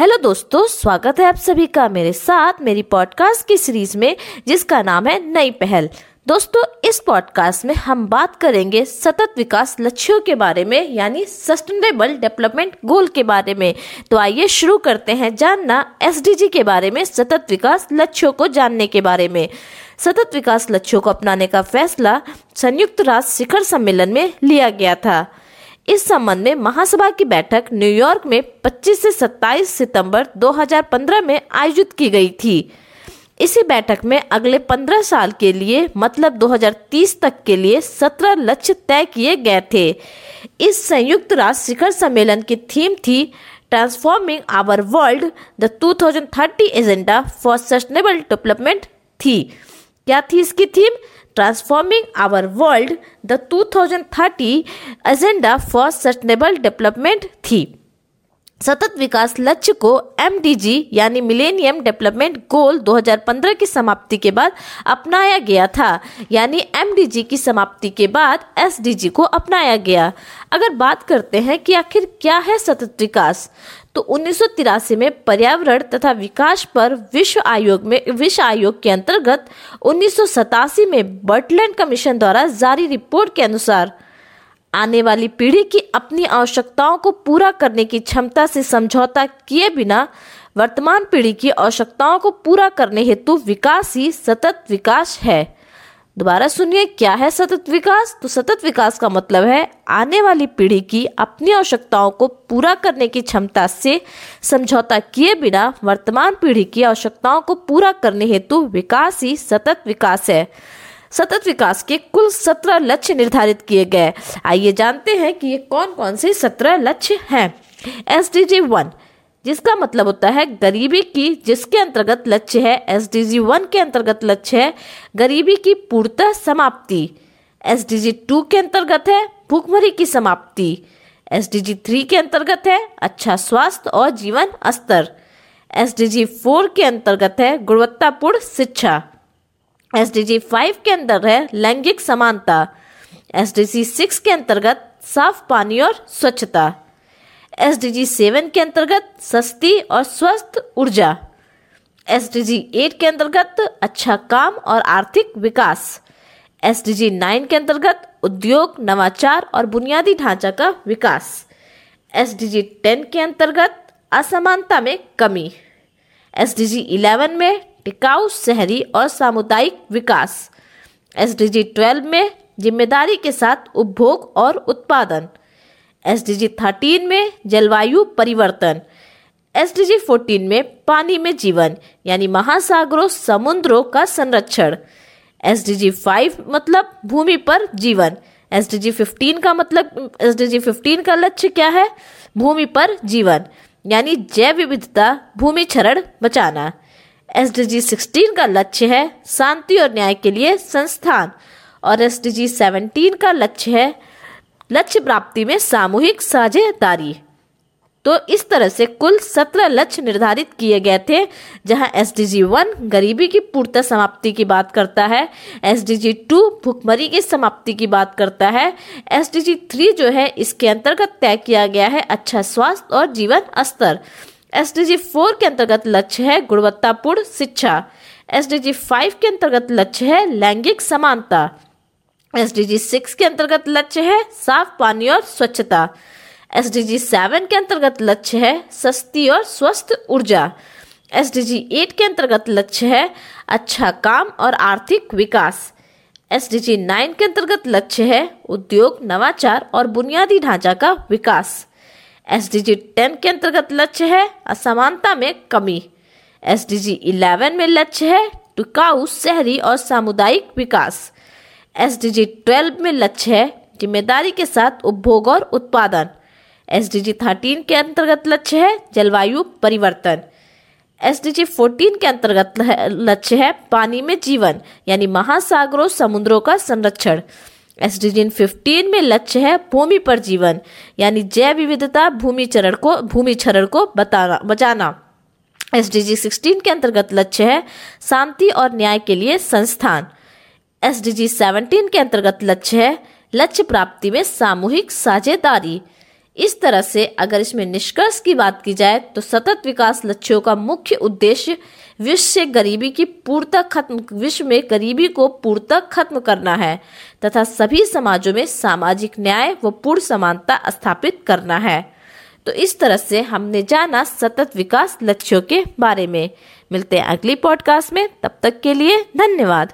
Hello दोस्तों, स्वागत है आप सभी का मेरे साथ मेरी पॉडकास्ट की सीरीज़ में, जिसका नाम है नई पहल। दोस्तों, इस पॉडकास्ट में हम बात करेंगे सतत विकास लक्ष्यों के बारे में, यानी सस्टेनेबल डेवलपमेंट गोल के बारे में। तो आइए शुरू करते हैं जानना एसडीजी के बारे में, सतत विकास लक्ष्यों को जानने के बारे में। सतत विकास लक्ष्यों को अपनाने का फैसला संयुक्त राष्ट्र शिखर सम्मेलन में लिया गया था। इस संबंध में महासभा की बैठक न्यूयॉर्क में 25 से 27 सितंबर 2015 में आयोजित की गई थी। इसी बैठक में अगले 15 साल के लिए मतलब 2030 तक के लिए 17 लक्ष्य तय किए गए थे। इस संयुक्त राष्ट्र शिखर सम्मेलन की थीम थी transforming our world, the 2030 agenda for sustainable development थी। क्या थी इसकी theme? Transforming our world the 2030 agenda for sustainable development थी। सतत विकास लक्ष्य को एमडीजी यानी मिलेनियम डेवलपमेंट गोल 2015 की समाप्ति के बाद अपनाया गया था। यानी एमडीजी की समाप्ति के बाद एसडीजी को अपनाया गया। अगर बात करते हैं कि आखिर क्या है सतत विकास तो उन्नीस सौ तिरासी में पर्यावरण तथा विकास पर विश्व आयोग में, विश्व आयोग के अंतर्गत उन्नीस सौ सतासी में बर्टलैंड कमीशन द्वारा जारी रिपोर्ट के अनुसार आने वाली पीढ़ी की अपनी आवश्यकताओं को पूरा करने की क्षमता से समझौता किए बिना वर्तमान पीढ़ी की आवश्यकताओं को पूरा करने हेतु विकास ही सतत विकास है। दोबारा सुनिए, क्या है सतत विकास? तो सतत विकास का मतलब है आने वाली पीढ़ी की अपनी आवश्यकताओं को पूरा करने की क्षमता से समझौता किए बिना वर्तमान पीढ़ी की आवश्यकताओं को पूरा करने हेतु विकास ही सतत विकास है। सतत विकास के कुल सत्रह लक्ष्य निर्धारित किए गए। आइए जानते हैं कि ये कौन कौन से सत्रह लक्ष्य हैं। एस डी जी वन जिसका मतलब होता है गरीबी की, जिसके अंतर्गत लक्ष्य है। एस डी जी वन के अंतर्गत लक्ष्य है गरीबी की पूर्णतः समाप्ति। एस डी जी टू के अंतर्गत है भूखमरी की समाप्ति। एस डी जी थ्री के अंतर्गत है अच्छा स्वास्थ्य और जीवन स्तर। एस डी जी फोर के अंतर्गत है गुणवत्तापूर्ण शिक्षा। एस डी जी फाइव के अंदर है लैंगिक समानता। एस डी जी सिक्स के अंतर्गत साफ़ पानी और स्वच्छता। एस डी जी सेवन के अंतर्गत सस्ती और स्वस्थ ऊर्जा। एस डी जी एट के अंतर्गत अच्छा काम और आर्थिक विकास। एस डी जी नाइन के अंतर्गत उद्योग, नवाचार और बुनियादी ढांचा का विकास। एस डी जी टेन के अंतर्गत असमानता में कमी। एस डी जी इलेवन में टिकाऊ, शहरी और सामुदायिक विकास। एस डी जी ट्वेल्व में ज़िम्मेदारी के साथ उपभोग और उत्पादन। एस डी जी थर्टीन में जलवायु परिवर्तन। एस डी जी फोर्टीन में पानी में जीवन, यानी महासागरों, समुद्रों का संरक्षण। एस डी जी फाइव मतलब भूमि पर जीवन। एस डी जी फिफ्टीन का मतलब एस डी जी फिफ्टीन का लक्ष्य क्या है? भूमि पर जीवन, यानी जैव विविधता, भूमि क्षरण बचाना। एस डी जी सिक्सटीन का लक्ष्य है शांति और न्याय के लिए संस्थान। और एस डी जी सेवनटीन का लक्ष्य है लक्ष्य प्राप्ति में सामूहिक साझेदारी। तो इस तरह से कुल सत्रह लक्ष्य निर्धारित किए गए थे, जहाँ एस डी जी वन गरीबी की पूर्णता समाप्ति की बात करता है एस डी जी टू भुखमरी की समाप्ति की बात करता है एस डी जी थ्री जो है इसके अंतर्गत तय किया गया है अच्छा स्वास्थ्य और जीवन स्तर। एस डी जी फोर के अंतर्गत लक्ष्य है गुणवत्तापूर्ण शिक्षा। एस डी जी फाइव के अंतर्गत लक्ष्य है लैंगिक समानता। एस डी जी सिक्स के अंतर्गत लक्ष्य है साफ़ पानी और स्वच्छता। एस डी जी सेवन के अंतर्गत लक्ष्य है सस्ती और स्वस्थ ऊर्जा। एस डी जी एट के अंतर्गत लक्ष्य है अच्छा काम और आर्थिक विकास। एस डी जी नाइन के अंतर्गत लक्ष्य है उद्योग, नवाचार और बुनियादी ढांचा का विकास। एस डी जी टेन के अंतर्गत लक्ष्य है, असमानता में कमी। एस डी जी इलेवन में लक्ष्य है, टिकाऊ शहरी और सामुदायिक विकास। एस डी जी ट्वेल्व में लक्ष्य है, ज़िम्मेदारी के साथ उपभोग और उत्पादन। एस डी जी थर्टीन के अंतर्गत लक्ष्य है, जलवायु परिवर्तन। एस डी जी फोर्टीन के अंतर्गत लक्ष्य है, पानी में जीवन, यानी महासागरों, समुद्रों का संरक्षण। एस फिफ्टीन में लक्ष्य है भूमि पर जीवन, यानी जैव विविधता, भूमि चरण को, भूमि क्षरण को बताना, बचाना। एस डी जी सिक्सटीन के अंतर्गत लक्ष्य है शांति और न्याय के लिए संस्थान। एस डी जी सेवनटीन के अंतर्गत लक्ष्य है लक्ष्य प्राप्ति में सामूहिक साझेदारी। इस तरह से अगर इसमें निष्कर्ष की बात की जाए तो सतत विकास लक्ष्यों का मुख्य उद्देश्य विश्व से गरीबी की पूर्णतः खत्म, विश्व में गरीबी को पूर्णतः खत्म करना है, तथा सभी समाजों में सामाजिक न्याय व पूर्ण समानता स्थापित करना है। तो इस तरह से हमने जाना सतत विकास लक्ष्यों के बारे में। मिलते हैं अगली पॉडकास्ट में, तब तक के लिए धन्यवाद।